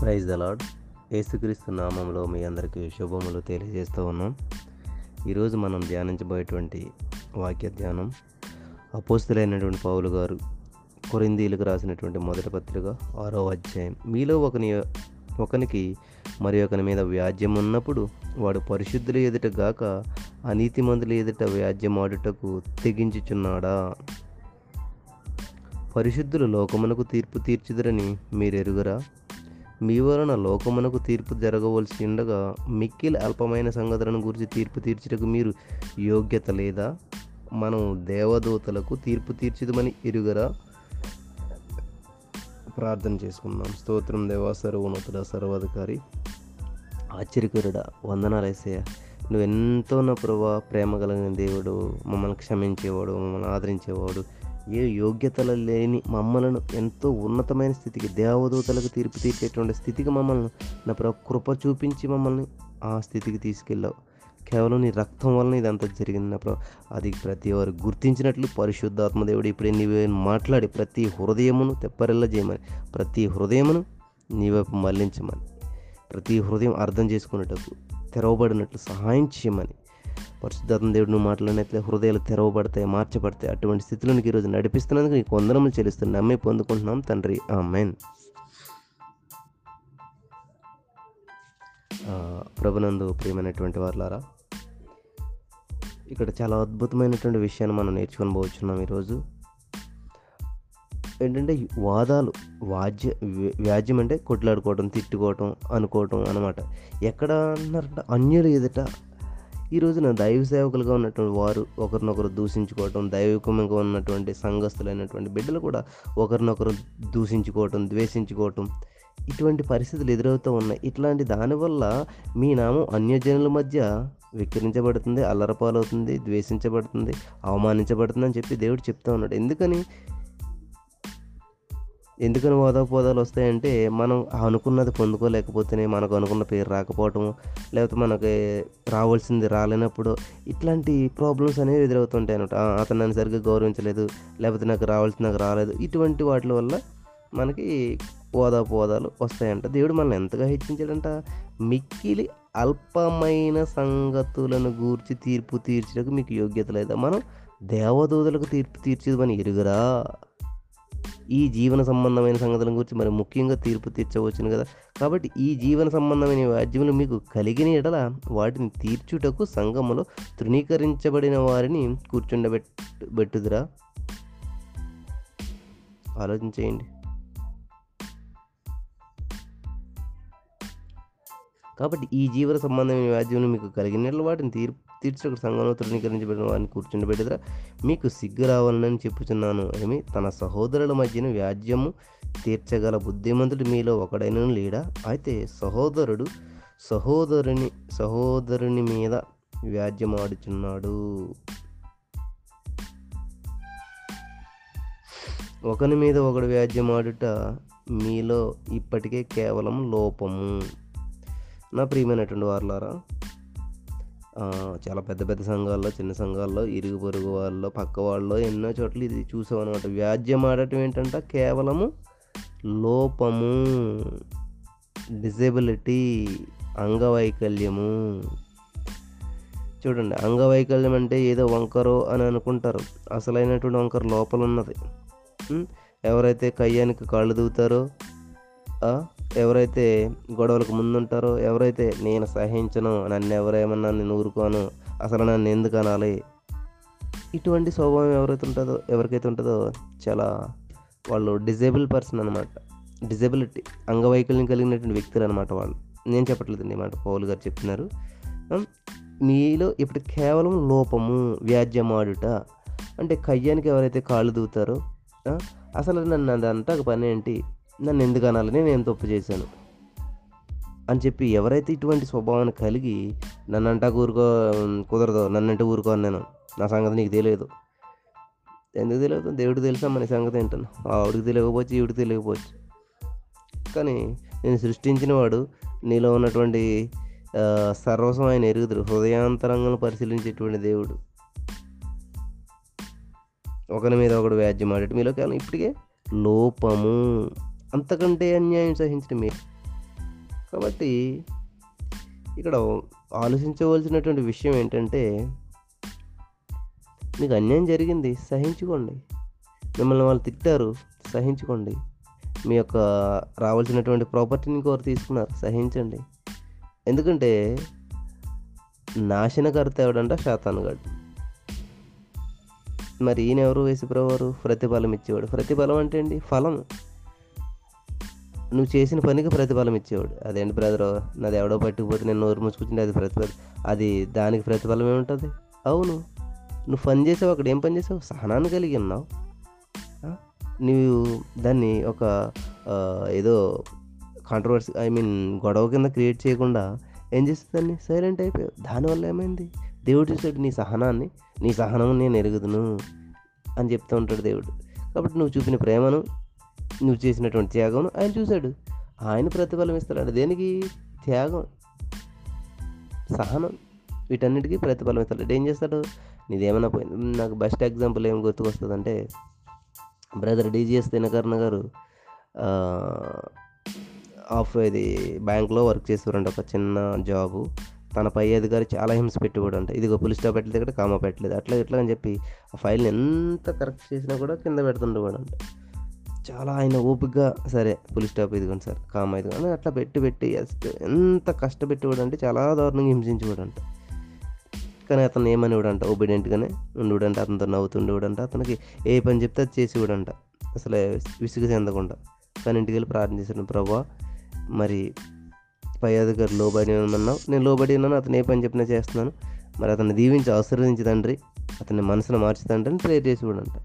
Praise the lord యేసుక్రీస్తు నామంలో మీ అందరికీ శుభములు తెలియజేస్తూ ఉన్నాం. ఈరోజు మనం ధ్యానించబోయేటువంటి వాక్య ధ్యానం. అపోస్తులైనటువంటి పౌలు గారు కొరిందీలకు రాసినటువంటి మొదటి పత్రిక ఆరో అధ్యాయం. మీలో ఒకని ఒకనికి మరి ఒకని మీద వ్యాజ్యం ఉన్నప్పుడు వాడు పరిశుద్ధుల ఎదుట గాక అనీతిమంతుల ఎదుట వ్యాజ్యమాడుటకు తెగించుచున్నాడా? పరిశుద్ధులు లోకమునకు తీర్పు తీర్చుదరని ఎరుగురా మీ వలన లోకమునకు తీర్పు జరగవలసి ఉండగా మిక్కిలి అల్పమైన సంగతులను గురించి తీర్పు తీర్చుటకు మీరు యోగ్యత లేదా? మనం దేవదూతలకు తీర్పు తీర్చిదమని ఎరుగరా? ప్రార్థన చేసుకుందాం. స్తోత్రం దేవా సర్వోన్నతుడ సర్వాధికారి. ఆశ్చర్యకరుడా వందనాలు వేసయ్య నువ్వు ఎంతో నా ప్రభా ప్రేమ కలిగిన దేవుడు మమ్మల్ని క్షమించేవాడు మమ్మల్ని ఆదరించేవాడు. ఏ యోగ్యతలు లేని మమ్మలను ఎంతో ఉన్నతమైన స్థితికి దేవదూతలకు తీర్పు తీర్చేటువంటి స్థితికి మమ్మల్ని నా ప్రభు కృప చూపించి మమ్మల్ని ఆ స్థితికి తీసుకెళ్ళావు. కేవలం నీ రక్తం వలన ఇదంతా జరిగింది నా ప్రభు. అది ప్రతి వారు గుర్తించినట్లు పరిశుద్ధాత్మ దేవుడు ఇప్పుడే నీవే మాట్లాడి ప్రతి హృదయమును తెప్పరెల్ల చేయమని ప్రతి హృదయమును నీవైపు మళ్ళించమని ప్రతి హృదయం అర్థం చేసుకునేటప్పుడు తెరవబడినట్లు సహాయం చేయమని పరిశుద్ధాత్మ దేవుడు నువ్వు మాట్లాడినట్లే హృదయాలు తెరవబడతాయి మార్చబడతాయి. అటువంటి స్థితిలోనికి ఈరోజు నడిపిస్తున్నందుకు నీకు వందనములు చెల్లిస్తున్నాం నమ్మి పొందుకుంటున్నాం తండ్రి. ఆ మెయిన్ ప్రభునందు ప్రియమైనటువంటి వారులారా ఇక్కడ చాలా అద్భుతమైనటువంటి విషయాన్ని మనం నేర్చుకొని పోవచ్చున్నాం ఈరోజు. ఏంటంటే వాదాలు వాద్య వ్యాజ్యం అంటే కొట్లాడుకోవటం తిట్టుకోవటం అనుకోవటం అనమాట ఎక్కడ అన్నారంటే అన్యులు ఎదుట ఈ రోజున దైవ సేవకులుగా ఉన్నటువంటి వారు ఒకరినొకరు దూషించుకోవటం దైవికంగా ఉన్నటువంటి సంఘస్థులైనటువంటి బిడ్డలు కూడా ఒకరినొకరు దూషించుకోవటం ద్వేషించుకోవటం ఇటువంటి పరిస్థితులు ఎదురవుతూ ఉన్నాయి. ఇట్లాంటి దానివల్ల మీ నామం అన్యజనుల మధ్య వికరించబడుతుంది అల్లరపాలవుతుంది ద్వేషించబడుతుంది అవమానించబడుతుంది అని చెప్పి దేవుడు చెప్తా ఉన్నాడు. ఎందుకని? ఎందుకని వాదోపోదాలు వస్తాయంటే మనం అనుకున్నది పొందుకోలేకపోతేనే మనకు అనుకున్న పేరు రాకపోవటం లేకపోతే మనకి రావాల్సింది రాలేనప్పుడు ఇట్లాంటి ప్రాబ్లమ్స్ అనేవి ఎదురవుతుంటాయి అనమాట అతను నన్ను సరిగ్గా గౌరవించలేదు లేకపోతే నాకు రావాల్సింది నాకు రాలేదు ఇటువంటి వాటి వల్ల మనకి పోదాపోదాలు వస్తాయంట. దేవుడు మనల్ని ఎంతగా హెచ్చించాడంట? మిక్కిలి అల్పమైన సంగతులను గూర్చి తీర్పు తీర్చడానికి మీకు యోగ్యత లేదా? మనం దేవదూతలకు తీర్పు తీర్చేది మనం ఎరుగురా? ఈ జీవన సంబంధమైన సంగతుల గురించి మరి ముఖ్యంగా తీర్పు తీర్చవచ్చును కదా. కాబట్టి ఈ జీవన సంబంధమైన వ్యాజ్యములు మీకు కలిగిన ఎడల వాటిని తీర్చుటకు సంఘములో తృణీకరించబడిన వారిని కూర్చుండబెట్ బెట్టుదురా ఆలోచించేయండి. కాబట్టి ఈ జీవన సంబంధమైన వ్యాజ్యం మీకు కలిగిన వాటిని తీర్పు తీర్చక సంఘంలో తృణీకరించబడిన వారిని కూర్చుండబెట్టదురా మీకు సిగ్గు రావాలని చెప్పుచున్నాను. ఏమి? తన సహోదరుల మధ్యన వ్యాజ్యము తీర్చగల బుద్ధిమంతుడు మీలో ఒకడైన లేడా? అయితే సహోదరుడు సహోదరుని సహోదరుని మీద వ్యాజ్యమాడుచున్నాడు ఒకని మీద ఒకడు వ్యాజ్యమాడుట మీలో ఇప్పటికే కేవలం లోపము. నా ప్రియమైనటువంటి వారులారా చాలా పెద్ద పెద్ద సంఘాల్లో చిన్న సంఘాల్లో ఇరుగు పొరుగు వాళ్ళలో పక్క వాళ్ళలో ఎన్నో చోట్ల ఇది చూసాం అనమాట వ్యాజ్యం ఆడటం ఏంటంటే? కేవలము లోపము డిజేబిలిటీ అంగవైకల్యము. చూడండి అంగవైకల్యం అంటే ఏదో వంకరో అని అనుకుంటారు. అసలైనటువంటి వంకర లోపల ఉన్నది ఎవరైతే కయ్యానికి కాళ్ళు దూతారో ఎవరైతే గొడవలకు ముందుంటారో ఎవరైతే నేను సహించను నన్ను ఎవరేమన్నా నేను ఊరుకోను అసలు నన్ను ఎందుకు అనాలి? ఇటువంటి స్వభావం ఎవరైతే ఉంటుందో ఎవరికైతే ఉంటుందో చాలా వాళ్ళు డిజేబుల్ పర్సన్ అనమాట డిజేబిలిటీ అంగవైకల్యం కలిగినటువంటి వ్యక్తులు అనమాట వాళ్ళు. నేను చెప్పట్లేదండి మాట పౌలు గారు చెప్తున్నారు మీలో ఇప్పుడు కేవలం లోపము వ్యాజ్యమాడుట అంటే కయ్యానికి ఎవరైతే కాళ్ళు దూతారో అసలు నన్ను అదంతా పని ఏంటి? నన్ను ఎందుకు అనాలని నేను తప్పు చేశాను. అని చెప్పి ఎవరైతే ఇటువంటి స్వభావాన్ని కలిగి నన్నంటా ఊరుకో కుదరదు నన్నంటే ఊరుకో నేను నా సంగతి నీకు తెలియదు. ఎందుకు తెలియదు? దేవుడు తెలుసా మన సంగతి ఏంటను? ఆవిడికి తెలియకపోవచ్చు ఈవిడికి తెలియకపోవచ్చు. కానీ నేను సృష్టించిన వాడు నీలో ఉన్నటువంటి సర్వస్వం ఆయన ఎరుగుదురు హృదయాంతరంగం పరిశీలించేటువంటి దేవుడు. ఒకరి మీద ఒకడు వ్యాజ్యం ఆడేటి మీలో కానీ ఇప్పటికే లోపము. అంతకంటే అన్యాయం సహించడమే. కాబట్టి ఇక్కడ ఆలోచించవలసినటువంటి విషయం ఏంటంటే మీకు అన్యాయం జరిగింది సహించుకోండి. మిమ్మల్ని వాళ్ళు తిట్టారు సహించుకోండి. మీ యొక్క రావాల్సినటువంటి ప్రాపర్టీని ఇంకొకరు తీసుకున్నారు సహించండి. ఎందుకంటే నాశనకర్త ఎవడంట శాతానుగాడు మరి ఈయన ఎవరు వేసిప్రవారు ప్రతిఫలం ఇచ్చేవాడు. ప్రతిఫలం అంటే అండి ఫలం నువ్వు చేసిన పనికి ప్రతిఫలం ఇచ్చేవాడు. అదేంటి బ్రదర్ నాది ఎవడో పట్టుకుపోతే నేను నోరు మూసుకొచ్చింది అది ప్రతిఫలం అది దానికి ప్రతిఫలం ఏముంటుంది? అవును. నువ్వు పని చేసావు అక్కడ ఏం పని చేసావు? సహనాన్ని కలిగి ఉన్నావు. నువ్వు దాన్ని ఒక ఏదో కాంట్రవర్సీ ఐ మీన్ గొడవ కింద క్రియేట్ చేయకుండా ఏం చేస్తుంది దాన్ని? సైలెంట్ అయిపోయావు. దానివల్ల ఏమైంది? దేవుడు చూసాడు నీ సహనాన్ని. నీ సహనం నేను ఎరుగుదును అని చెప్తూ ఉంటాడు దేవుడు. కాబట్టి నువ్వు చూపిన ప్రేమను నువ్వు చేసినటువంటి త్యాగం ఆయన చూశాడు. ఆయన ప్రతిఫలం ఇస్తాడు దేనికి? త్యాగం. సహనం. వీటన్నిటికీ ప్రతిఫలం ఇస్తాడు. ఏం చేస్తాడు? నీదేమైనా పోయింది. నాకు బెస్ట్ ఎగ్జాంపుల్ ఏం గుర్తుకొస్తుందంటే బ్రదర్ డీజీఎస్ దినకర్ణ గారు ఆఫ్ ఇది బ్యాంక్లో వర్క్ చేసేవారంట ఒక చిన్న జాబు. తన పై అధికారి చాలా హింస పెట్టేవాడు ఇదిగో పులిస్ స్టాప్ పెట్టలేదు ఇక్కడ కామా పెట్టలేదు. అట్లా ఇట్లా అని చెప్పి ఆ ఫైల్ని ఎంత కరెక్ట్ చేసినా కూడా కింద పెడుతుండేవాడు అంట చాలా ఆయన ఓపికగా సరే పోలీస్ స్టాప్ ఇదిగోండి సార్ కామ్ అయితే అట్లా పెట్టి పెట్టి ఎంత కష్టపెట్టేవాడు అంటే చాలా దారుణంగా హింసించేవాడు అంట కానీ అతను ఏమనేవాడంట? ఒబీడియంట్గానే ఉండేవాడంట అతనితో నవ్వుతుండేవాడంట అతనికి ఏ పని చెప్తే అది చేసేవాడంట. అసలు విసుగు చెందకుండా. కానీ ఇంటికి వెళ్ళి ప్రార్థన చేశాను ప్రభా మరి పై అధికారి లోబడి ఉన్నావు నేను లోబడి ఉన్నాను అతను ఏ పని చెప్పినా చేస్తున్నాను. మరి అతన్ని దీవించి ఆశీర్వదించి తండ్రి. అతని మనసును మార్చి తండ్రి అని ప్రేర్ చేసేవాడంట.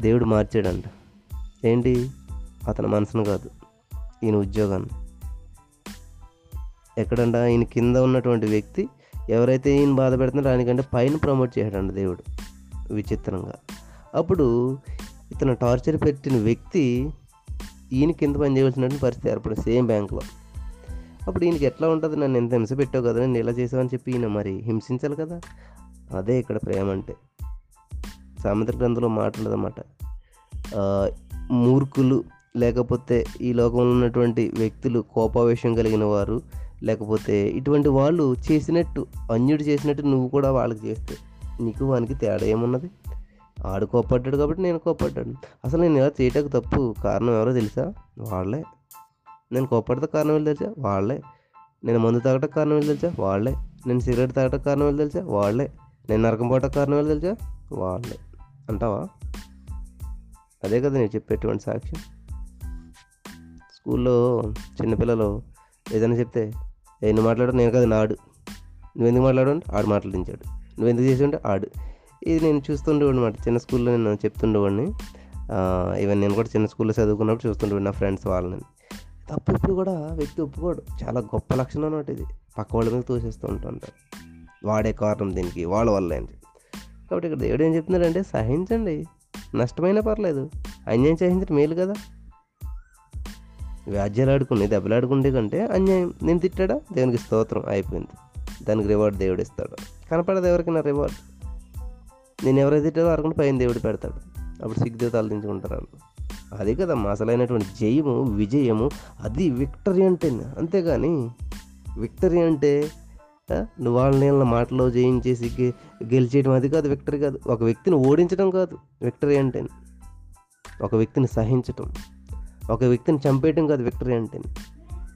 దేవుడు మార్చాడంట. ఏంటి? అతని మనసును కాదు. ఈయన ఉద్యోగాన్ని. ఎక్కడంట? ఈయన కింద ఉన్నటువంటి వ్యక్తి ఎవరైతే ఈయన బాధ పెడుతున్నారో దానికంటే పైన ప్రమోట్ చేయడండి దేవుడు. విచిత్రంగా. అప్పుడు ఇతను టార్చర్ పెట్టిన వ్యక్తి ఈయన కింద పని చేయవలసినటువంటి పరిస్థితి ఏర్పడింది. సేమ్ బ్యాంక్లో. అప్పుడు ఈయనకి ఎట్లా ఉంటుంది? నన్ను ఎంత హింస పెట్టావు కదా నేను ఇలా చేసావని చెప్పి ఈయన మరి హింసించాలి కదా? అదే ఇక్కడ ప్రేమ అంటే. సామెత గ్రంథంలో మాట ఉండదన్నమాట మూర్ఖులు లేకపోతే ఈ లోకంలో ఉన్నటువంటి వ్యక్తులు కోపావేశం కలిగిన వారు లేకపోతే ఇటువంటి వాళ్ళు చేసినట్టు అన్యుడు చేసినట్టు నువ్వు కూడా వాళ్ళకి చేస్తే నీకు వానికి తేడా ఏమున్నది? ఆడు కోపడ్డాడు కాబట్టి నేను కోప్పడ్డాను. అసలు నేను ఎలా చేయటకు తప్పు కారణం ఎవరో తెలుసా? వాళ్ళే. నేను కోపడతా కారణం ఏం తెలుసా? వాళ్ళే. నేను మందు తాగటం కారణం ఏం తెలుసా? వాళ్ళే. నేను సిగరెట్ తాగటం కారణం ఏం తెలుసా? వాళ్ళే. నేను నరకం పోవటం కారణం ఏం తెలుసా? వాళ్ళే. అంటావా? అదే కదా నేను చెప్పేటువంటి సాక్ష్యం. స్కూల్లో చిన్నపిల్లలు ఏదైనా చెప్తే నేను మాట్లాడు నేను కదా నాడు. నువ్వెందుకు మాట్లాడు ఆడు మాట్లాడించాడు. నువ్వెందుకు చేసి ఉంటే ఆడు. ఇది నేను చూస్తుండేవాడు అనమాట చిన్న స్కూల్లో నేను చెప్తుండేవాడిని. ఈవెన్ నేను కూడా చిన్న స్కూల్లో చదువుకున్నప్పుడు చూస్తుండేవాడిని నా ఫ్రెండ్స్ వాళ్ళని. తప్పు ఇప్పుడు కూడా వ్యక్తి ఒప్పుకోడు. చాలా గొప్ప లక్షణం అన్నమాట ఇది. పక్క వాళ్ళ మీద తోసేస్తూ ఉంటుంటారు వాడే కారణం దీనికి వాళ్ళ వల్ల ఏంటి? కాబట్టి ఇక్కడ దేవుడు ఏం చెప్తున్నాడంటే సహించండి. నష్టమైనా పర్లేదు. అన్యాయం చేసింది మేలు కదా. వ్యాజ్యాలు ఆడుకుని దెబ్బలాడుకుంటే కంటే అన్యాయం. నేను తిట్టాడా? దేవునికి స్తోత్రం. అయిపోయింది. దానికి రివార్డ్ దేవుడు ఇస్తాడు. కనపడదు ఎవరికైనా రివార్డ్. నేను ఎవరైతే తిట్టాడో అరకుండా పైన దేవుడు పెడతాడు. అప్పుడు సిగ్గుతో తలదించుకుంటారు వాళ్ళు కదా కదమ్మా అసలైనటువంటి జయము విజయము అది విక్టరీ అంటే అంతేగాని విక్టరీ అంటే నువ్వు వాళ్ళని నీళ్ళ మాటలో జయించేసి గె- గెలిచేయడం అది కాదు విక్టరీ కాదు. ఒక వ్యక్తిని ఓడించడం కాదు విక్టరీ అంటే ఒక వ్యక్తిని సహించటం. ఒక వ్యక్తిని చంపేయటం కాదు విక్టరీ అంటే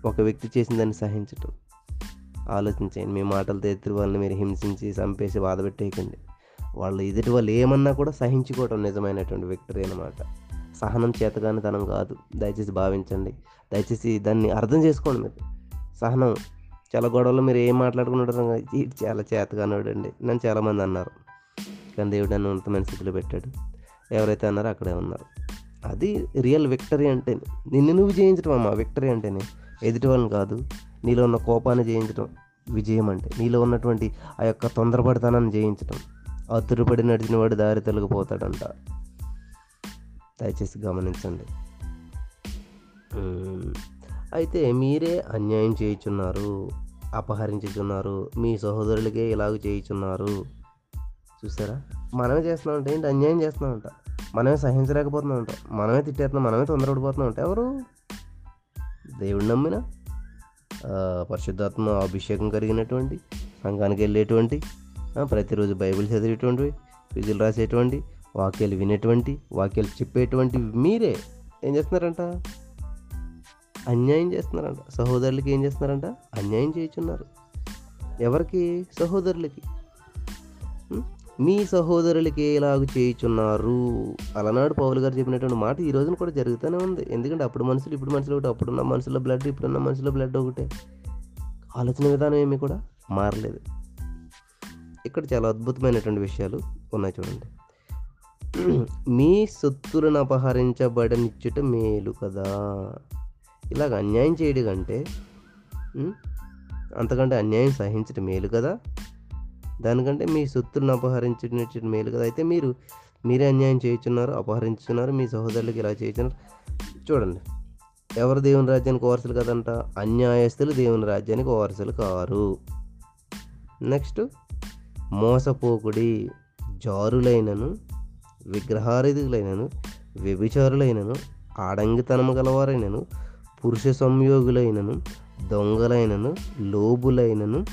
ఒక వ్యక్తి చేసిన దాన్ని సహించటం. ఆలోచించండి మీ మాటలతో ఎదుటి వాళ్ళని మీరు హింసించి చంపేసి బాధ పెట్టేయకండి. వాళ్ళు ఎదుటి వాళ్ళు ఏమన్నా కూడా సహించుకోవటం నిజమైనటువంటి విక్టరీ అనమాట సహనం చేతగానితనం కాదు. దయచేసి భావించండి. దయచేసి దాన్ని అర్థం చేసుకోండి మీరు. సహనం చాలా గొడవలు మీరు ఏం మాట్లాడుకుంటారు చాలా చేతగానోడు అండి నన్ను చాలామంది అన్నారు. కానీ దేవుడు నన్ను ఉన్నతమైన స్థితిలో పెట్టాడు. ఎవరైతే అన్నారో అక్కడే ఉన్నారు. అది రియల్ విక్టరీ అంటే నిన్ను నువ్వు జయించడం అమ్మా విక్టరీ అంటేనే. ఎదుటి వాళ్ళని కాదు నీలో ఉన్న కోపాన్ని జయించడం విజయం అంటే. నీలో ఉన్నటువంటి ఆ యొక్క తొందరపడితనాన్ని జయించడం అతురుపడి నడిచిన వాడు దారి తొలగిపోతాడంట. దయచేసి గమనించండి. అయితే మీరే అన్యాయం చేయుచున్నారు అపహరించుచున్నారు మీ సహోదరులకే ఇలాగ చేయుచున్నారు. చూసారా? మనమే చేస్తున్నామంట. ఏంటి? అన్యాయం చేస్తున్నామంట. మనమే సహించలేకపోతున్నామంట. మనమే తిట్టేస్తున్నాం. మనమే తొందరపడిపోతున్నామంట. ఎవరు? దేవుడు నమ్మినా? పరిశుద్ధాత్మ అభిషేకం కలిగినటువంటి సంఘానికి వెళ్ళేటువంటి ప్రతిరోజు బైబిల్ చదివేటువంటి విధులు రాసేటువంటి వాక్యాలు వినేటువంటి వాక్యాలు చెప్పేటువంటి మీరే. ఏం చేస్తున్నారంట? అన్యాయం చేస్తున్నారంట. సహోదరులకి ఏం చేస్తున్నారంట? అన్యాయం చేయుచున్నారు. ఎవరికి? సహోదరులకి. మీ సహోదరులకి ఎలాగ చేయుచున్నారు? అలనాడు పౌలు గారు చెప్పినటువంటి మాట ఈ రోజున కూడా జరుగుతూనే ఉంది. ఎందుకంటే అప్పుడు మనుషులు ఇప్పుడు మనుషులు ఒకటి. అప్పుడున్న మనుషుల బ్లడ్ ఇప్పుడున్న మనుషుల బ్లడ్ ఒకటే. ఆలోచన విధానం ఏమీ కూడా మారలేదు. ఇక్కడ చాలా అద్భుతమైనటువంటి విషయాలు ఉన్నాయి చూడండి. మీ సొత్తులను అపహరించబడనిచ్చుట మేలు కదా. ఇలాగ అన్యాయం చేయడం కంటే అంతకంటే అన్యాయం సహించడం మేలు కదా. దానికంటే మీ సొత్తులను అపహరించడం మేలు కదా. అయితే మీరు మీరే అన్యాయం చేయించున్నారు అపహరించున్నారు మీ సహోదరులకు ఇలా చేయించున్నారు. చూడండి ఎవరు దేవుని రాజ్యానికి వారసులు కదంట? అన్యాయస్తులు దేవుని రాజ్యానికి వారసులు కారు. నెక్స్ట్ మోసపోకుడి జారులైనను విగ్రహారధికులైనను వ్యభిచారులైనను ఆడంగితనము గలవారైనను పురుష సంయోగులైనను దొంగలైనను లోబులైనను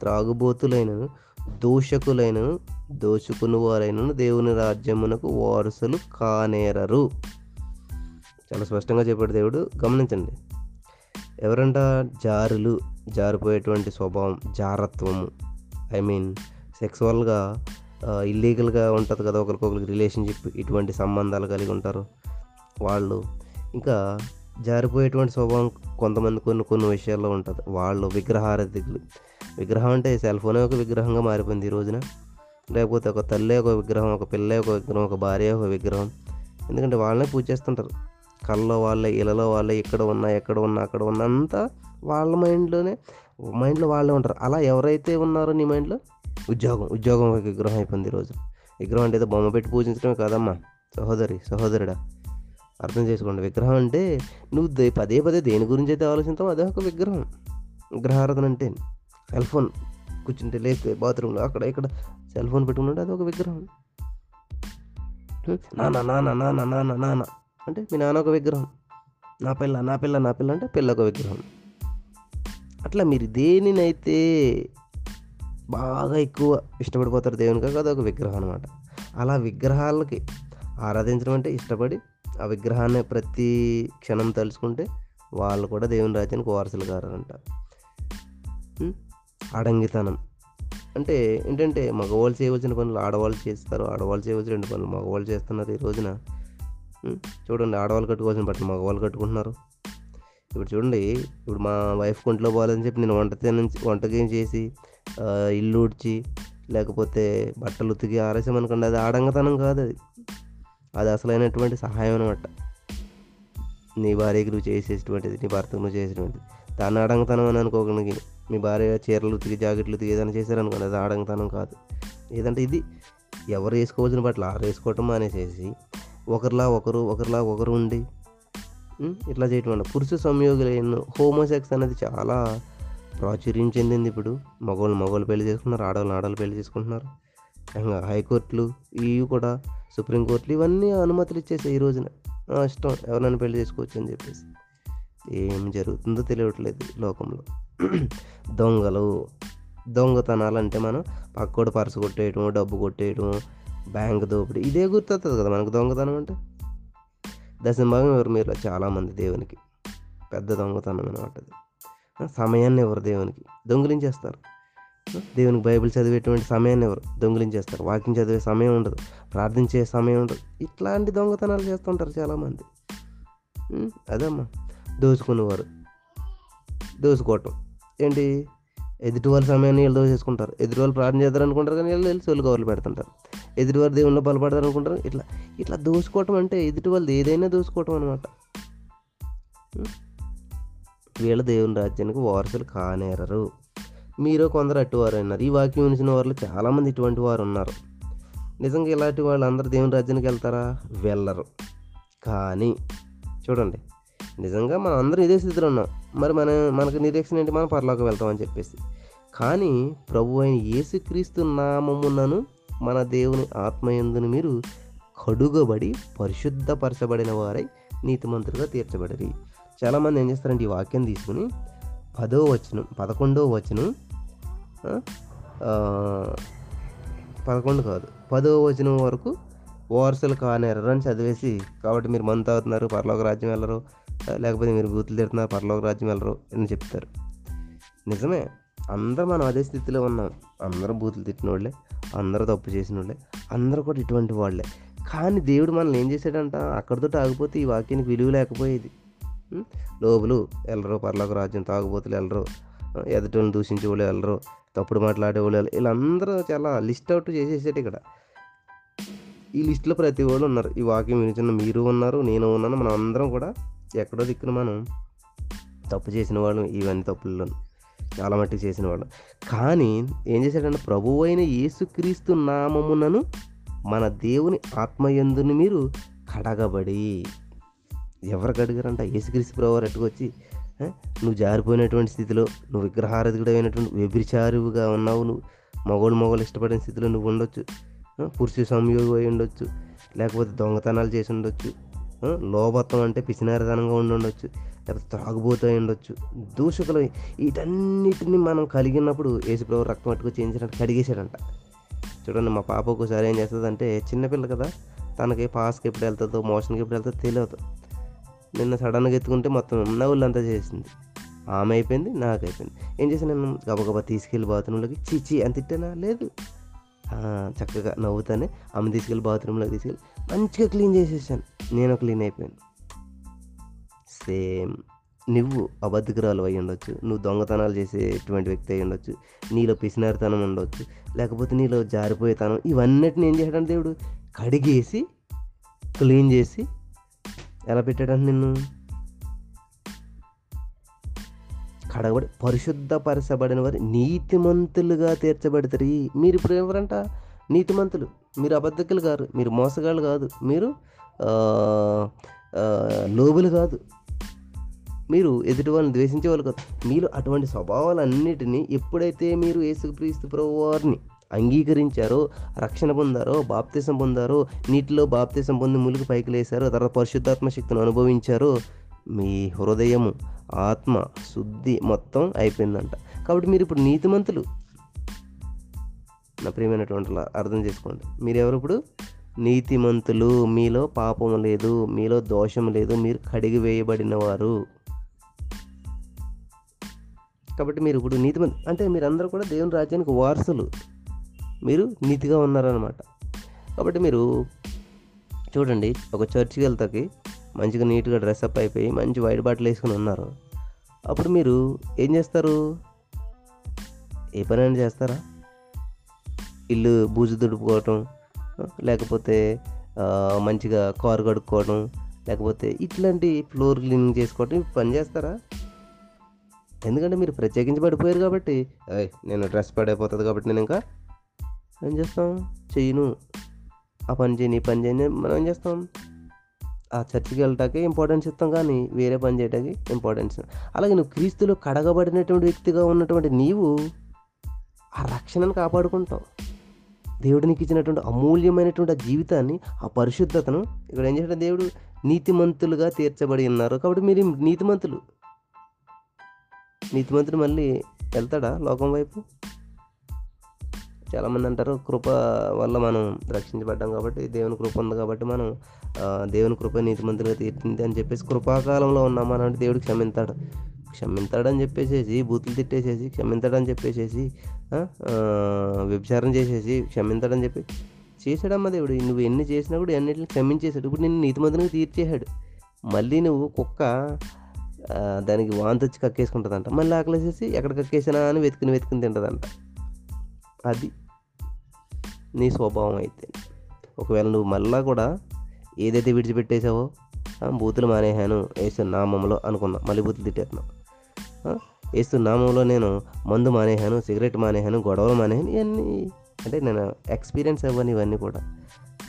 త్రాగుబోతులైనను దూషకులైనను దోచుకుని వారైనను దేవుని రాజ్యమునకు వారసులు కానేరరు. చాలా స్పష్టంగా చెప్పాడు దేవుడు. గమనించండి. ఎవరంట? జారులు జారిపోయేటువంటి స్వభావం జారత్వము. ఐ మీన్ సెక్సువల్గా ఇల్లీగల్గా ఉంటుంది కదా ఒకరికొకరికి రిలేషన్షిప్ ఇటువంటి సంబంధాలు కలిగి ఉంటారు. వాళ్ళు ఇంకా జారిపోయేటువంటి స్వభావం కొంతమంది కొన్ని కొన్ని విషయాల్లో ఉంటుంది. వాళ్ళు విగ్రహారధికులు. విగ్రహం అంటే సెల్ ఫోనే ఒక విగ్రహంగా మారిపోయింది ఈ రోజున. లేకపోతే ఒక తల్లి ఒక విగ్రహం ఒక పిల్ల ఒక విగ్రహం ఒక భార్య ఒక విగ్రహం. ఎందుకంటే వాళ్ళనే పూజ చేస్తుంటారు. కళ్ళలో వాళ్ళే ఇళ్ళలో వాళ్ళే ఇక్కడ ఉన్నా ఎక్కడ ఉన్నా అక్కడ ఉన్నా అంతా వాళ్ళ మైండ్లోనే మైండ్లో వాళ్ళే ఉంటారు. అలా ఎవరైతే ఉన్నారో నీ మైండ్లో? ఉద్యోగం. ఉద్యోగం ఒక విగ్రహం అయిపోయింది ఈరోజు విగ్రహం అంటే ఏదో బొమ్మ పెట్టి పూజించడమే కాదమ్మా. సహోదరి సహోదరుడా. అర్థం చేసుకోండి. విగ్రహం అంటే నువ్వు పదే పదే దేని గురించి అయితే ఆలోచిస్తావు అదే ఒక విగ్రహం. విగ్రహారాధన అంటే సెల్ ఫోన్ కూర్చుంటే లేస్తే బాత్రూంలో అక్కడ ఇక్కడ సెల్ ఫోన్ పెట్టుకుంటే అది ఒక విగ్రహం. నాన్న నాన్న నాన్న నాన్న నాన్న అంటే మీ నాన్న ఒక విగ్రహం. నా పిల్ల నా పిల్ల నా పిల్ల అంటే పిల్ల ఒక విగ్రహం. అట్లా మీరు దేనినైతే బాగా ఎక్కువ ఇష్టపడిపోతారు దేవునికి అది ఒక విగ్రహం అనమాట అలా విగ్రహాలకి ఆరాధించడం అంటే ఇష్టపడి ఆ విగ్రహాన్ని ప్రతి క్షణం తలుచుకుంటే వాళ్ళు కూడా దేవుని రాజ్యానికి వారసులు కారంట అడంగితనం అంటే ఏంటంటే మగవాళ్ళు చేయవలసిన పనులు ఆడవాళ్ళు చేస్తారు. ఆడవాళ్ళు చేయవలసిన రెండు పనులు మగవాళ్ళు చేస్తున్నారు ఈ రోజున. చూడండి ఆడవాళ్ళు కట్టుకోవాల్సిన బట్టలు మగవాళ్ళు కట్టుకుంటున్నారు. ఇప్పుడు చూడండి ఇప్పుడు మా వైఫ్ ఒంట్లో పోవాలని చెప్పి నేను వంట నుంచి వంటకేం చేసి ఇల్లు ఊడ్చి లేకపోతే బట్టలు ఉతికి ఆరేసామనుకోండి అది ఆడంగతనం కాదు అది. అది అసలైనటువంటి సహాయం అనమాట నీ భార్యకి నువ్వు చేసేటువంటిది నీ భర్తకు నువ్వు చేసేటువంటిది దాన్ని ఆడంగతనం అని అనుకోకండి మీ భార్య చీరలు ఉతికి జాకెట్లు ఉతికి ఏదైనా చేశారనుకోండి అది అడంగతనం కాదు. ఏదంటే ఇది ఎవరు వేసుకోవాల్సిన బట్టలు ఆరు వేసుకోవటం మానేసేసి ఒకరిలా ఒకరు ఒకరిలా ఒకరు ఉండి ఇట్లా చేయటం వల్ల పురుష సంయోగులైన హోమోసెక్స్ అనేది చాలా ప్రాచుర్యం చెందింది ఇప్పుడు. మగవాళ్ళు మగవాళ్ళు పెళ్ళి చేసుకున్నారు ఆడవాళ్ళు ఆడవాళ్ళు పెళ్ళి చేసుకుంటున్నారు. ఇంకా హైకోర్టులు ఇవి కూడా సుప్రీంకోర్టులు ఇవన్నీ అనుమతులు ఇచ్చేసాయి ఈ రోజున. ఇష్టం. ఎవరైనా పెళ్ళి చేసుకోవచ్చు అని చెప్పేసి. ఏం జరుగుతుందో తెలియట్లేదు లోకంలో. దొంగలు దొంగతనాలు అంటే మనం పక్కోడు పర్సు కొట్టేయటం డబ్బు కొట్టేయటం బ్యాంక్ దోపిడీ ఇదే గుర్తొస్తుంది కదా మనకు దొంగతనం అంటే. దశమ భాగం ఎవరు మీరు చాలామంది దేవునికి. పెద్ద దొంగతనం అనమాట సమయాన్ని ఎవరు దేవునికి? దొంగిలించేస్తారు. దేవునికి బైబిల్ చదివేటువంటి సమయాన్ని ఎవరు? దొంగిలించేస్తారు. వాకింగ్ చదివే సమయం ఉండదు. ప్రార్థించే సమయం ఉండదు. ఇట్లాంటి దొంగతనాలు చేస్తుంటారు చాలామంది. ఉం, అదమ్మా. దోచుకునేవారు దోచుకోవటం. ఏంటి? ఎదుటి వాళ్ళ సమయాన్ని వీళ్ళు దోచేసుకుంటారు. ఎదుటి వాళ్ళు ప్రార్థన చేద్దారు అనుకుంటారు కానీ వీళ్ళు వెళ్ళి సోలు కవర్లు పెడుతుంటారు. ఎదుటి వారు దేవుళ్ళు బలపడతారు అనుకుంటారు ఇట్లా ఇట్లా దోచుకోవటం అంటే ఎదుటి వాళ్ళది ఏదైనా దోచుకోవటం అనమాట వీళ్ళ దేవుని రాజ్యానికి వారసులు కానేరరు. మీరు కొందరు అట్టువారు అన్నారు ఈ వాక్యం వినిచిన వారిలో చాలామంది ఇటువంటి వారు ఉన్నారు. నిజంగా ఇలాంటి వాళ్ళు అందరూ దేవుని రాజ్యానికి వెళ్తారా? వెళ్ళరు. కానీ చూడండి నిజంగా మనం అందరం ఇదే స్థితిలో ఉన్నాం. మరి మన మనకు నిరీక్షణ ఏంటి? మనం పరలోకి వెళ్తామని చెప్పేసి. కానీ ప్రభు అయిన యేసుక్రీస్తు నామమునను మన దేవుని ఆత్మయందును మీరు కడుగబడి పరిశుద్ధపరచబడిన వారై నీతిమంతులుగా తీర్చబడరి. చాలామంది ఏం చేస్తారంటే ఈ వాక్యం తీసుకుని పదో వచనం పదకొండో వచనం పదకొండు కాదు. పదో వచనం వరకు ఓవర్సలు కానేరరు అని చదివేసి కాబట్టి మీరు మంత్ అవుతున్నారు పరలోక రాజ్యం వెళ్ళరు లేకపోతే మీరు బూతులు తిడుతున్నారు పరలోక రాజ్యం వెళ్ళరు అని చెప్తారు. నిజమే. అందరూ మనం అదే స్థితిలో ఉన్నాం. అందరూ బూతులు తిట్టిన వాళ్ళే అందరూ తప్పు చేసిన వాళ్ళే అందరూ కూడా ఇటువంటి వాళ్ళే. కానీ దేవుడు మనల్ని ఏం చేశాడంట? అక్కడితో ఆగిపోతే ఈ వాక్యానికి విలువ లేకపోయేది. లోబులు వెళ్ళరు పర్లోక రాజ్యం తాగుబోతులు వెళ్ళరు. ఎదుటోళ్ళని దూషించే వాళ్ళు వెళ్ళరు తప్పుడు మాట్లాడే వాళ్ళు వీళ్ళందరూ చాలా లిస్ట్ అవుట్ చేసేసాడు ఇక్కడ. ఈ లిస్టులో ప్రతి వాళ్ళు ఉన్నారు. ఈ వాక్యం వినిచిన మీరు ఉన్నారు నేను ఉన్నాను మనం అందరం కూడా ఎక్కడో దిక్కున మనం తప్పు చేసిన వాళ్ళు ఇవన్నీ తప్పుల్లో చాలా మట్టుకు చేసిన వాళ్ళు. కానీ ఏం చేశాడంటే ప్రభు అయిన యేసుక్రీస్తు నామమునను మన దేవుని ఆత్మయందుని మీరు కడగబడి. ఎవరు కడిగారంట? యేసుక్రీస్తు ప్రభు వారు ఎట్టుకొచ్చి నువ్వు జారిపోయినటువంటి స్థితిలో నువ్వు విగ్రహారధికుడైనటువంటి వ్యభిచారువుగా ఉన్నావు. నువ్వు మగోళ్ళు మగోళ్ళు ఇష్టపడిన స్థితిలో నువ్వు ఉండొచ్చు. పురుషు పురుష సంయోగం అయి ఉండొచ్చు. లేకపోతే దొంగతనాలు చేసి ఉండొచ్చు. ఆ, లోభత్వం అంటే పిసినారతనంగా ఉండి ఉండొచ్చు. లేకపోతే త్రాగుబోతూ అయి ఉండొచ్చు. దూషకులు వీటన్నిటిని మనం కలిగినప్పుడు ఏసుప్రభు రక్తం పట్టుకు చేయించినట్టు కడిగేశాడంట. చూడండి మా పాప ఒకసారి ఏం చేస్తుందంటే చిన్నపిల్ల కదా తనకి పాస్కి ఎప్పుడు వెళ్తుందో మోషన్కి ఎప్పుడు వెళ్తుందో తెలియదు. నిన్న సడన్గా ఎత్తుకుంటే మొత్తం నవ్వులంతా చేసింది. ఆమె అయిపోయింది నాకు అయిపోయింది. ఏం చేశాను నేను? గబగబా తీసుకెళ్ళి బాత్రూంలోకి చీచి అని తిట్టానా? లేదు. చక్కగా నవ్వుతానే ఆమె తీసుకెళ్ళి బాత్రూంలోకి తీసుకెళ్ళి మంచిగా క్లీన్ చేసేసాను. నేను క్లీన్ అయిపోయాను. సేమ్. నువ్వు అబద్ధకురాలు అయి ఉండొచ్చు. నువ్వు దొంగతనాలు చేసేటువంటి వ్యక్తి అయి ఉండొచ్చు. నీలో పిసినారితనం ఉండొచ్చు. లేకపోతే నీలో జారిపోయేతనం ఇవన్నిటిని ఏం చేశాడంటే దేవుడు కడిగేసి క్లీన్ చేసి ఎలా పెట్టాడంటే నిన్ను? కడగబడి పరిశుద్ధపరచబడిన వారు నీతిమంతులుగా తీర్చబడతారు. మీరు ఇప్పుడు ఎవరంట? నీతిమంతులు. మీరు అబద్ధకులు కాదు. మీరు మోసగాళ్ళు కాదు. మీరు లోబులు కాదు. మీరు ఎదుటి వాళ్ళని ద్వేషించే వాళ్ళు కాదు. మీరు అటువంటి స్వభావాలన్నిటినీ ఎప్పుడైతే మీరు యేసుక్రీస్తు ప్రభు వారిని అంగీకరించారో రక్షణ పొందారో బాప్తిసం పొందారో నీటిలో బాప్తిసం పొంది ములుగు పైకి లేశారో తర్వాత పరిశుద్ధాత్మ శక్తిని అనుభవించారో మీ హృదయము ఆత్మ శుద్ధి మొత్తం అయిపోయిందంట. కాబట్టి మీరు ఇప్పుడు నీతిమంతులు. నా ప్రియమైనటువంటి అర్థం చేసుకోండి. మీరెవరు ఇప్పుడు? నీతిమంతులు. మీలో పాపం లేదు మీలో దోషం లేదు మీరు కడిగి వేయబడిన వారు కాబట్టి మీరు ఇప్పుడు నీతిమంతు అంటే మీరందరూ కూడా దేవుని రాజ్యానికి వారసులు. మీరు నీతిగా ఉన్నారనమాట కాబట్టి మీరు చూడండి ఒక చర్చికి వెళ్తాకి మంచిగా నీట్గా డ్రెస్అప్ అయిపోయి మంచి వైట్ బాటిల్ వేసుకుని ఉన్నారు. అప్పుడు మీరు ఏం చేస్తారు? ఏ పని అయినా చేస్తారా? ఇల్లు బూజు దుడుపుకోవటం లేకపోతే మంచిగా కారు కడుక్కోవడం లేకపోతే ఇట్లాంటి ఫ్లోర్ క్లీనింగ్ చేసుకోవటం పని చేస్తారా? ఎందుకంటే మీరు ప్రత్యేకించి పడిపోయారు కాబట్టి నేను డ్రెస్ పడైపోతుంది కాబట్టి నేను ఇంకా ఏం చేస్తాం? చేయను ఆ పని చేయని ఈ పని చేయని మనం ఏం చేస్తాం? ఆ చర్చికి వెళ్ళటానికి ఇంపార్టెన్స్ ఇస్తాం కానీ వేరే పని చేయడానికి ఇంపార్టెన్స్ అలాగే నువ్వు క్రీస్తులో కడగబడినటువంటి వ్యక్తిగా ఉన్నటువంటి నీవు ఆ రక్షణను కాపాడుకుంటావు. దేవుడు నీకు ఇచ్చినటువంటి అమూల్యమైనటువంటి ఆ జీవితాన్ని ఆ పరిశుద్ధతను ఇక్కడ ఏం చేశాడు దేవుడు? నీతిమంతులుగా తీర్చబడి ఉన్నారు. కాబట్టి మీరు నీతిమంతులు. నీతిమంతుడు మళ్ళీ వెళ్తాడా లోకం వైపు? చాలామంది అంటారు కృప వల్ల మనం రక్షించబడ్డాం కాబట్టి దేవుని కృప ఉంది కాబట్టి మనం దేవుని కృప నీతిమంతులుగా తీర్చింది అని చెప్పేసి కృపాకాలంలో ఉన్నామని అంటే దేవుడు క్షమింతాడు. క్షమింతాడని చెప్పేసేసి బూతులు తిట్టేసేసి క్షమింతాడని చెప్పేసేసి వ్యభిచారం చేసేసి క్షమింతాడని చెప్పి చేశాడమ్మ దేవుడు. నువ్వు ఎన్ని చేసినా కూడా అన్నిటిని క్షమించేశాడు. ఇప్పుడు నిన్ను నీతిమంతులుగా తీర్చేశాడు. మళ్ళీ నువ్వు కుక్క దానికి వాంతి వచ్చి కక్కేసుకుంటుందంట. మళ్ళీ ఆకలేసేసి ఎక్కడ కక్కేసినా అని వెతుకుని వెతుకుని తింటుందంట. అది నీ స్వభావం అయితే. ఒకవేళ నువ్వు మళ్ళా కూడా ఏదైతే విడిచిపెట్టేసావో బూతులు మానేశాను వేసు నామంలో అనుకున్నా మళ్ళీ బూతులు తిట్టేస్తున్నావు ఏసు నామంలో నేను మందు మానేశాను సిగరెట్ మానేహాను గొడవలు మానేహాను ఇవన్నీ. అంటే నేను ఎక్స్పీరియన్స్ అవ్వని ఇవన్నీ కూడా.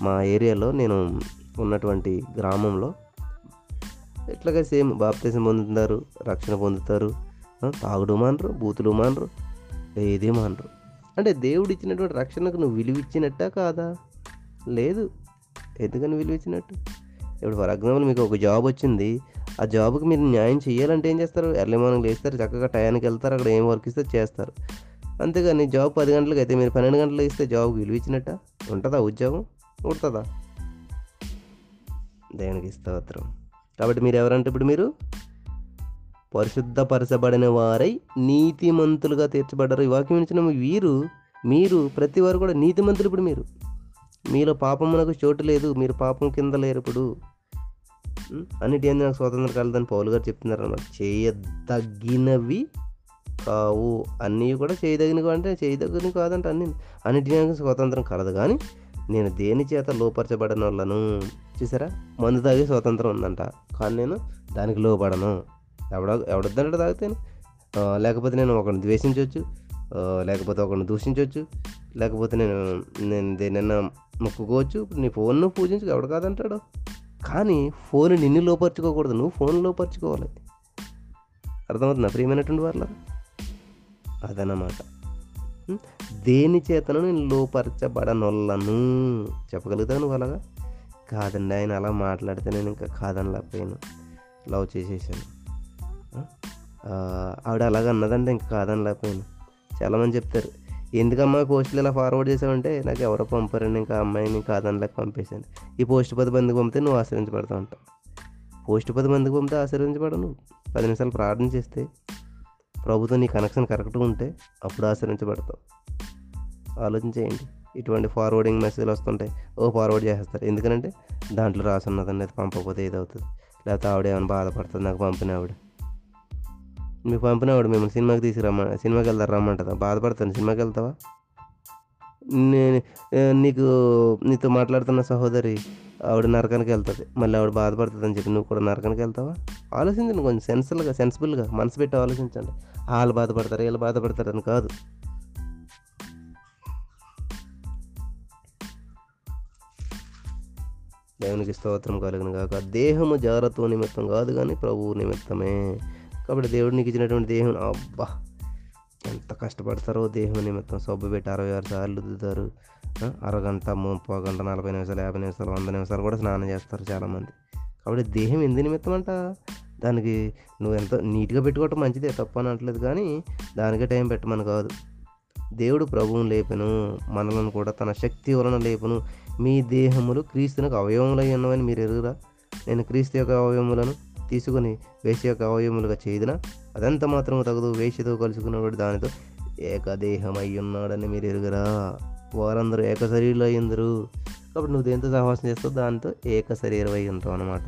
మా ఏరియాలో నేను ఉన్నటువంటి గ్రామంలో ఇట్లాగే సేమ్ బాప్తీసం పొందుతారు రక్షణ పొందుతారు తాగుడు మానరు బూతులు మానరు ఏది మానరు. అంటే దేవుడు ఇచ్చినటువంటి రక్షణకు నువ్వు విలువిచ్చినట్టా కాదా? లేదు. ఎందుకని విలువ ఇచ్చినట్టు ఇప్పుడు ఫర్ ఎగ్జాంపుల్ మీకు ఒక జాబ్ వచ్చింది. ఆ జాబ్కి మీరు న్యాయం చేయాలంటే ఏం చేస్తారు? ఎర్లీ మార్నింగ్ లేస్తారు చక్కగా టయానికి వెళ్తారు అక్కడ ఏం వర్క్ ఇస్తే చేస్తారు. అంతేగాని జాబ్ పది గంటలకు అయితే మీరు పన్నెండు గంటలకు ఇస్తే జాబ్కి విలువిచ్చినట్ట? ఉంటుందా ఉద్యోగం? ఉంటుందా? దేవునికి స్తోత్రం. కాబట్టి మీరు ఎవరంటే ఇప్పుడు మీరు? పరిశుద్ధపరచబడిన వారై నీతిమంతులుగా తీర్చబడ్డారు. ఈ వాక్యం ఇచ్చిన వీరు మీరు ప్రతి వారు కూడా నీతిమంతులు ఇప్పుడు మీరు. మీలో పాపమునకు చోటు లేదు మీరు పాపం కింద లేరు ఇప్పుడు. అన్నిటి ఏంది నాకు స్వాతంత్రం కలదని పౌలు గారు చెప్తున్నారు అన్నమాట. చేయదగినవి కావు. అన్నీ కూడా చేయదగినవి అంటే చేయదగినవి కాదంటే అన్ని. అన్నిటి నాకు స్వాతంత్రం కలదు కానీ నేను దేని చేత లోపరచబడిన వాళ్ళను చూసారా? మందు తాగే స్వాతంత్రం ఉందంట. కానీ నేను దానికి లోపడను ఎవడ ఎవడొద్దంటే తాగుతాను లేకపోతే నేను ఒకరిని ద్వేషించవచ్చు లేకపోతే ఒకరిని దూషించవచ్చు లేకపోతే నేను నేను దేనైనా మొక్కుకోవచ్చు. ఇప్పుడు నీ ఫోన్ను పూజించు ఎవడు కాదంటాడు. కానీ ఫోన్ నిన్ను లోపరుచుకోకూడదు. నువ్వు ఫోన్ లోపరుచుకోవాలి. అర్థమవుతుందా? ప్రియమైనటువంటి వాళ్ళ అదనమాట దేని చేతను నేను లోపరచబడనొల్లను. చెప్పగలుగుతాను నువ్వు అలాగా? కాదండి ఆయన అలా మాట్లాడితే నేను ఇంకా కాదనలేకపోయాను. లవ్ చేసేసాను. ఆవిడ అలాగ అన్నదంటే ఇంకా కాదనలేకపోయాను. చాలామంది చెప్తారు ఎందుకమ్మా పోస్టులు ఇలా ఫార్వర్డ్ చేసావంటే నాకు ఎవరో పంపారండి ఇంకా అమ్మాయిని కాదనలేక పంపేశాను. ఈ పోస్ట్ పది మందికి పంపితే నువ్వు ఆశ్రయించబడతావు ఉంటావు పోస్ట్ పది మందికి పంపితే ఆశ్రయించబడను నువ్వు? పది నిమిషాలు ప్రార్థన చేస్తే ప్రభుత్వం నీ కనెక్షన్ కరెక్ట్గా ఉంటే అప్పుడు ఆశ్రయించబడతావు ఆలోచించేయండి ఇటువంటి ఫార్వర్డింగ్ మెసేజ్లు వస్తుంటాయి. ఓ ఫార్వర్డ్ చేసేస్తారు. ఎందుకంటే దాంట్లో రాసున్నదండి అది పంపకపోతే ఏదవుతుంది? లేకపోతే ఆవిడ ఏమైనా బాధపడుతుంది నాకు పంపిన ఆవిడ. మీకు పంపినవాడు మిమ్మల్ని సినిమాకి తీసుకురమ్మ సినిమాకి వెళ్తారు రమ్మంటుందా బాధపడతాను. సినిమాకి వెళ్తావా? నేను నీకు నీతో మాట్లాడుతున్న సహోదరి ఆవిడ నరకానికి వెళ్తుంది. మళ్ళీ ఆవిడ బాధపడుతుంది అని చెప్పి నువ్వు కూడా నరకానికి వెళ్తావా? ఆలోచించండి కొంచెం సెన్సిల్గా సెన్సిబుల్గా మనసు పెట్టి ఆలోచించండి. వాళ్ళు బాధపడతారు వీళ్ళు బాధపడతారు అని కాదు. దేవునికి స్తోత్రం కలిగిన కాక దేహము జాగ్రత్త నిమిత్తం కాదు కానీ ప్రభువు నిమిత్తమే. కాబట్టి దేవుడు నీకు ఇచ్చినటువంటి దేహం. అబ్బా! ఎంత కష్టపడతారో దేహం నిమిత్తం సబ్బు పెట్టి అరవై ఆరు సార్లు రుద్దుతారు. అరగంట ముప్పై గంట నలభై నిమిషాలు యాభై నిమిషాలు వంద నిమిషాలు కూడా స్నానం చేస్తారు చాలామంది. కాబట్టి దేహం ఎందు నిమిత్తం అంట. దానికి నువ్వు ఎంత నీట్గా పెట్టుకోవటం మంచిదే తప్ప అని అనట్లేదు కానీ దానికే టైం పెట్టమని కాదు. దేవుడు ప్రభువును లేపెను మనలను కూడా తన శక్తి వలన లేపును. మీ దేహములు క్రీస్తునకు అవయవములై ఉన్నవని మీరు ఎరుగురా? నేను క్రీస్తు యొక్క అవయవములను తీసుకుని వేష యొక్క అవయవములుగా చేదిన అదంత మాత్రం తగదు వేషతో కలుసుకున్నవాడు దానితో ఏకదేహమై ఉన్నాడని మీరు ఎరుగురా? వారందరూ ఏక శరీరులు అయ్యిందరు కాబట్టి నువ్వు దేంతో సహవాసం చేస్తావు? దానితో ఏక శరీరం అయి ఉంటావు అనమాట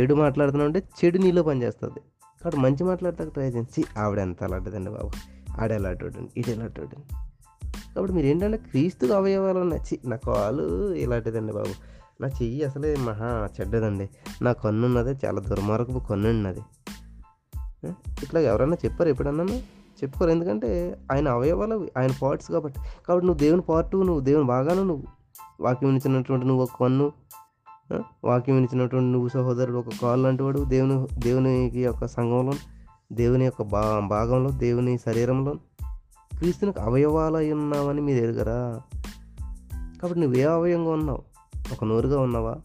చెడు మాట్లాడుతున్నావు అంటే చెడు నీలో పనిచేస్తుంది కాబట్టి మంచి మాట్లాడతాక ట్రై చేసి ఆవిడ ఎంత అలాంటిదండి బాబు. ఆడ ఎలాంటి ఇటు ఎలాంటి కాబట్టి మీరు ఏంటంటే క్రీస్తుకు అవయవాలు నచ్చి నా కాలు ఇలాంటిదండి బాబు. నా చెయ్యి అసలే మహా చెడ్డదండి. నా కన్ను ఉన్నది చాలా దుర్మార్గపు కన్ను ఉన్నది ఇట్లా ఎవరన్నా చెప్పారు ఎప్పుడన్నా? చెప్పుకోరు. ఎందుకంటే ఆయన అవయవాలు ఆయన పార్ట్స్ కాబట్టి. కాబట్టి నువ్వు దేవుని పార్ట్ నువ్వు దేవుని బాగాను నువ్వు వాక్యం ఇచ్చినటువంటి నువ్వు ఒక కన్ను వాక్యం ఇచ్చినటువంటి నువ్వు సహోదరుడు ఒక కాలు లాంటి వాడు దేవుని దేవునికి యొక్క సంఘంలో దేవుని యొక్క భా భాగంలో దేవుని శరీరంలో క్రీస్తునికి అవయవాలు అయి ఉన్నావని మీరు ఎరుగరా? కాబట్టి నువ్వు ఏ అవయవంగా ఉన్నావు? ఒక నోరుగా ఉన్నావా?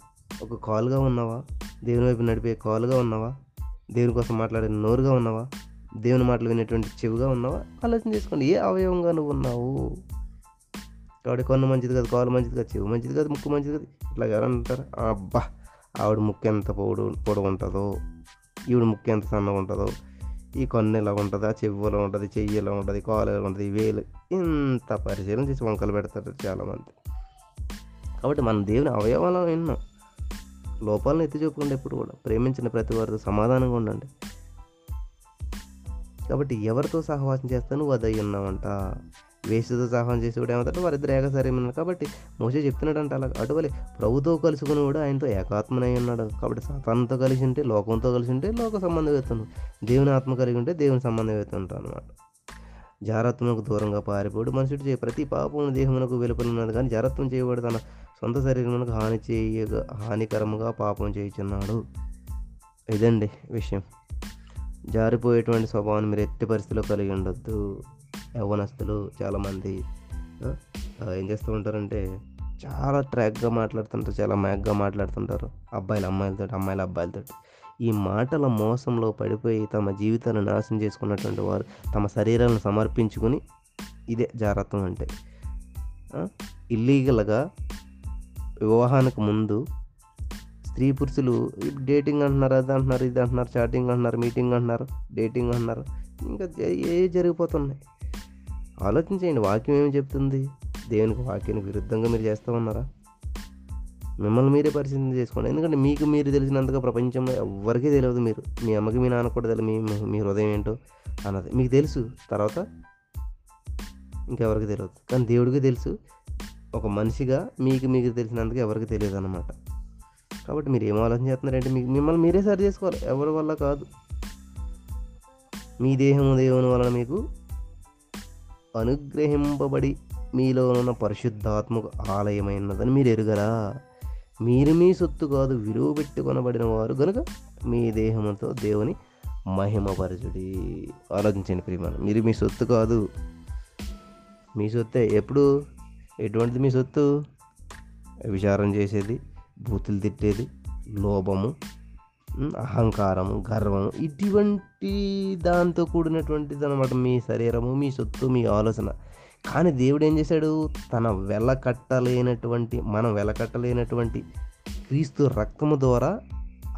ఒక కాలుగా ఉన్నావా? దేవుని వైపు నడిపే కాలుగా ఉన్నావా? దేవుని కోసం మాట్లాడే నోరుగా ఉన్నావా? దేవుని మాటలు వినేటువంటి చెవిగా ఉన్నావా? ఆలోచన చేసుకోండి. ఏ అవయవంగా నువ్వు ఉన్నావు? కాబట్టి కన్ను మంచిది కాదు కాలు మంచిది కాదు చెవి మంచిది కాదు ముక్కు మంచిది కాదు. ఇట్లా ఎవరన్నా అంటారు అబ్బా ఆవిడ ముక్కు ఎంత పొడు పొడవు ఉంటుందో ఈవిడ ముక్కు ఎంత సన్నగా ఉంటుందో ఈ కొన్న ఎలా ఉంటుంది ఆ చెవి ఎలా ఉంటుంది చెయ్యి ఎలా ఉంటుంది కాలు ఎలా ఉంటుంది వేలు ఇంత పరిశీలన చేసి వంకలు పెడతారు చాలామంది. కాబట్టి మన దేవుని అవయవాలను విన్నాం లోపాలను ఎత్తి చూపకుండా ఎప్పుడు కూడా. ప్రేమించిన ప్రతి వారితో సమాధానంగా ఉండండి. కాబట్టి ఎవరితో సహవాసం చేస్తాను నువ్వు అదయ్యి ఉన్నావంట? వేసుతో సహవాసం చేసేవాడు ఏమంటాడు వారిద్దరు ఏకసరేమన్నారు కాబట్టి మోసే చెప్తున్నాడంట అలా అటువలే ప్రభుతో కూడా ఆయనతో ఏకాత్మనై ఉన్నాడు. కాబట్టి సతానంతో కలిసి ఉంటే లోకంతో కలిసి ఉంటే లోక సంబంధం ఎత్తును దేవుని ఆత్మ కలిగి ఉంటే దేవుని సంబంధం ఎత్తుంటాడు అనమాట జారత్వముకు దూరంగా పారిపోడు మనుషుడు చేయ ప్రతి పాపమును దేహమునకు వెలుపలున్నది కానీ జారత్వం చేయబడి తన సొంత శరీరమునకు హాని చేయ హానికరముగా పాపం చేయుచున్నాడు. ఇదండి విషయం. జారిపోయేటువంటి స్వభావాన్ని మీరు ఎట్టి పరిస్థితిలో కలిగి ఉండొద్దు. యవ్వనస్తులు చాలామంది ఏం చేస్తూ ఉంటారంటే చాలా ట్రాక్గా మాట్లాడుతుంటారు చాలా మ్యాగ్గా మాట్లాడుతుంటారు. అబ్బాయిలు అమ్మాయిలతో అమ్మాయిలు అబ్బాయిలతో ఈ మాటల మోసంలో పడిపోయి తమ జీవితాన్ని నాశనం చేసుకున్నటువంటి వారు తమ శరీరాలను సమర్పించుకుని ఇదే జాగ్రత్తం అంటే. ఇల్లీగల్గా వివాహానికి ముందు స్త్రీ పురుషులు డేటింగ్ అంటున్నారు అది అంటున్నారు ఇది అంటున్నారు చాటింగ్ అంటున్నారు మీటింగ్ అంటున్నారు డేటింగ్ అంటున్నారు ఇంకా ఏ జరిగిపోతున్నాయి? ఆలోచించండి వాక్యం ఏమి చెప్తుంది? దేవునికి వాక్యానికి విరుద్ధంగా మీరు చేస్తూ ఉన్నారా? మిమ్మల్ని మీరే పరిశీలన చేసుకోండి. ఎందుకంటే మీకు మీరు తెలిసినంతగా ప్రపంచంలో ఎవరికీ తెలియదు మీరు. మీ అమ్మకి మీ నాన్న కూడా తెలియదు. మీ మీ హృదయం ఏంటో అన్నది. మీకు తెలుసు. తర్వాత ఇంకెవరికి తెలియదు. కానీ దేవుడికి తెలుసు. ఒక మనిషిగా మీకు మీకు తెలిసినంతగా ఎవరికి తెలియదు అనమాట కాబట్టి మీరు ఏం ఆలోచన చేస్తున్నారంటే మీకు మిమ్మల్ని మీరే సరి చేసుకోవాలి. ఎవరి వల్ల కాదు. మీ దేహము దేవుని వలన మీకు అనుగ్రహింపబడి మీలో ఉన్న పరిశుద్ధాత్మక ఆలయమైనదని మీరు ఎరుగరా? మీరు మీ సొత్తు కాదు విలువ పెట్టి కొనబడిన వారు కనుక మీ దేహంతో దేవుని మహిమపరచుడి. ఆలోచించండి ప్రియమాన మీరు మీ సొత్తు కాదు. మీ సొత్తే ఎప్పుడు? ఎటువంటిది మీ సొత్తు? విచారం చేసేది బూతులు తిట్టేది లోభము అహంకారము గర్వము ఇటువంటి దాంతో కూడినటువంటిది అనమాట మీ శరీరము మీ సొత్తు మీ ఆలోచన. కానీ దేవుడు ఏం చేశాడు? తన వెలకట్టలేనటువంటి మనం వెలకట్టలేనటువంటి క్రీస్తు రక్తము ద్వారా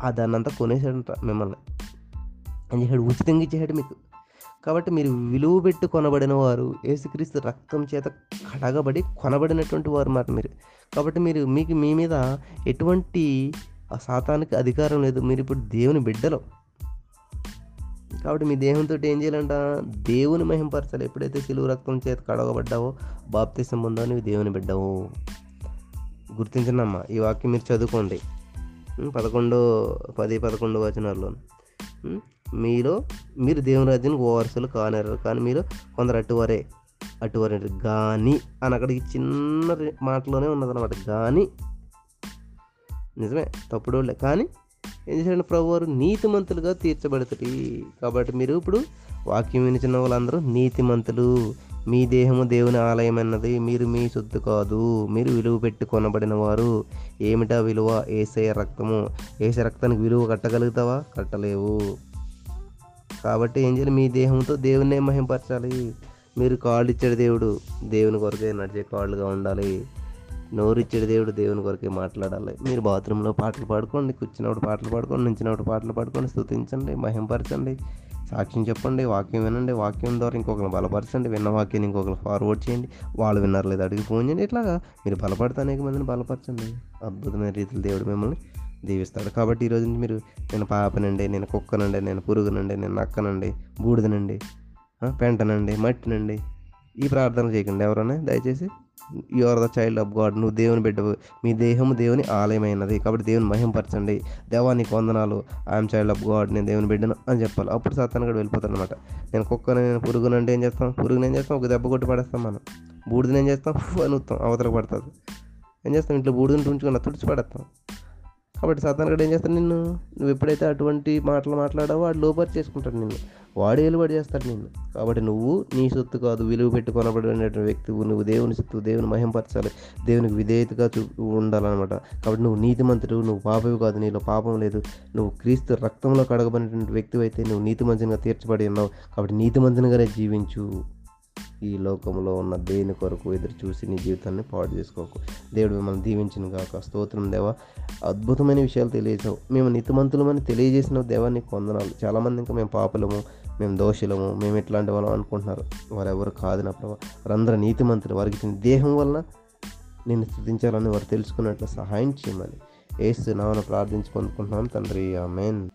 ఆ దాన్నంతా కొనేసాడంట మిమ్మల్ని. ఏం చేశాడు? ఉచితంగా ఇచ్చేసాడు మీకు. కాబట్టి మీరు విలువ పెట్టి కొనబడిన వారు యేసుక్రీస్తు రక్తం చేత కడగబడి కొనబడినటువంటి వారు మాట మీరు. కాబట్టి మీరు మీకు మీ మీద ఎటువంటి సాతానికి అధికారం లేదు. మీరు ఇప్పుడు దేవుని బిడ్డలో. కాబట్టి మీ దేహంతో ఏం చేయాలంట? దేవుని మహింపరచాలి. ఎప్పుడైతే సిలువు రక్తం చేత కడగబడ్డావో బాప్తిసం పొందావో నువ్వు దేవుని బిడ్డవు. గుర్తించనమ్మా ఈ వాక్యం మీరు చదువుకోండి. పదకొండు పది పదకొండు వచనాల్లో. మీరు మీరు దేవుని రాజ్యానికి ఓవర్సలు కానేరు కానీ మీరు కొందరు అటువరే అటువరే కానీ అని అక్కడికి చిన్న మాటలోనే ఉన్నదన్నమాట. కానీ నిజమే తప్పుడు కానీ ఏం చేశాడు ప్రభు వారు నీతిమంతులుగా తీర్చబడుతుంది కాబట్టి మీరు ఇప్పుడు వాక్యం వినిచిన వాళ్ళందరూ నీతిమంతులు. మీ దేహము దేవుని ఆలయం అన్నది మీరు మీ సొత్తు కాదు. మీరు విలువ పెట్టి కొనబడిన వారు. ఏమిటా విలువ? ఏసయ రక్తము. ఏసే రక్తానికి విలువ కట్టగలుగుతావా? కట్టలేవు. కాబట్టి ఏం చేయాలి? మీ దేహంతో దేవున్నే మహింపరచాలి. మీరు కాళ్ళు ఇచ్చాడు దేవుడు. దేవుని కొరకే నడిచే కాళ్ళుగా ఉండాలి. నోరిచ్చాడు దేవుడు దేవుని కొరకే మాట్లాడాలి. మీరు బాత్రూంలో పాటలు పాడుకోండి కూర్చున్నప్పుడు పాటలు పాడుకోండి నించినప్పుడు పాటలు పాడుకోండి స్థుతించండి మహింపరచండి సాక్ష్యం చెప్పండి వాక్యం వినండి వాక్యం ద్వారా ఇంకొకరిని బలపరచండి విన్న వాక్యాన్ని ఇంకొకరు ఫార్వర్డ్ చేయండి వాళ్ళు విన్నారు లేదా అడిగి ఫోన్ చేయండి ఇట్లాగా మీరు బలపడితే అనేక మందిని బలపరచండి. అద్భుతమైన రీతిలో దేవుడు మిమ్మల్ని దీవిస్తాడు. కాబట్టి ఈరోజు నుంచి మీరు నేను పాపనండి నేను కుక్కనండి నేను పురుగునండి నేను నక్కనండి బూడిదనండి పెంటనండి మట్టినండి ఈ ప్రార్థన చేయకండి ఎవరైనా దయచేసి. You are the child of God నువ్వు దేవుని బిడ్డ మీ దేహము దేవుని ఆలయమైనది. కాబట్టి దేవుని మహింపరచండి. దేవా నీకు వందనాలు. ఐఎమ్ చైల్డ్ ఆఫ్ గాడ్ నేను దేవుని బిడ్డను అని చెప్పాలి. అప్పుడు సాతాను కూడా వెళ్ళిపోతాడు అనమాట నేను కుక్కను నేను పురుగునంటే ఏం చేస్తాం? పురుగుని ఏం చేస్తాం? ఒక దెబ్బ కొట్టి పడేస్తాం మనం. బూడిదని ఏం చేస్తాం? అని ఉత్తాం అవతలకు పడుతుంది. ఏం చేస్తాం? ఇంట్లో బూడిదని తుంచుకున్నా తుడిచి పడేస్తాం. కాబట్టి సాతాను ఏం చేస్తాడు నిన్ను? నువ్వు ఎప్పుడైతే అటువంటి మాటలు మాట్లాడావో వాడు లోపర్ చేసుకుంటాడు నిన్ను. వాడు ఏలుబడి చేస్తాడు నిన్ను. కాబట్టి నువ్వు నీ సొత్తు కాదు విలువ పెట్టి వ్యక్తి వ్యక్తివు నువ్వు దేవుని సొత్తు దేవుని మహింపరచాలి. దేవునికి విధేయతగా చూ ఉండాలన్నమాట. కాబట్టి నువ్వు నీతిమంతుడు నువ్వు పాపవి కాదు నీలో పాపం లేదు. నువ్వు క్రీస్తు రక్తంలో కడగబడినటువంటి వ్యక్తి అయితే నువ్వు నీతిమంతునిగా తీర్చబడి ఉన్నావు. కాబట్టి నీతిమంతునిగానే జీవించు. ఈ లోకంలో ఉన్న దేని కొరకు ఎదురు చూసి నీ జీవితాన్ని పాడు చేసుకోకు. దేవుడు మిమ్మల్ని దీవించిన కాక స్తోత్రం దేవా. అద్భుతమైన విషయాలు తెలియజేసావు. మేము నీతిమంతులమని తెలియజేసిన దేవా నీకు వందనాలు. చాలామంది ఇంకా మేము పాపలము మేము దోషులము మేము ఇట్లాంటి వాళ్ళం అనుకుంటున్నారు? వారెవరు కాదు నా ప్రభావ వారందరూ నీతిమంతులు. వారికి ఇచ్చిన దేహం వలన నేను స్థుతించాలని వారు తెలుసుకున్నట్లు సహాయం చేయమని. ఏసు నామను ప్రార్థించి పొందుకుంటున్నాం తండ్రి. ఆమెన్.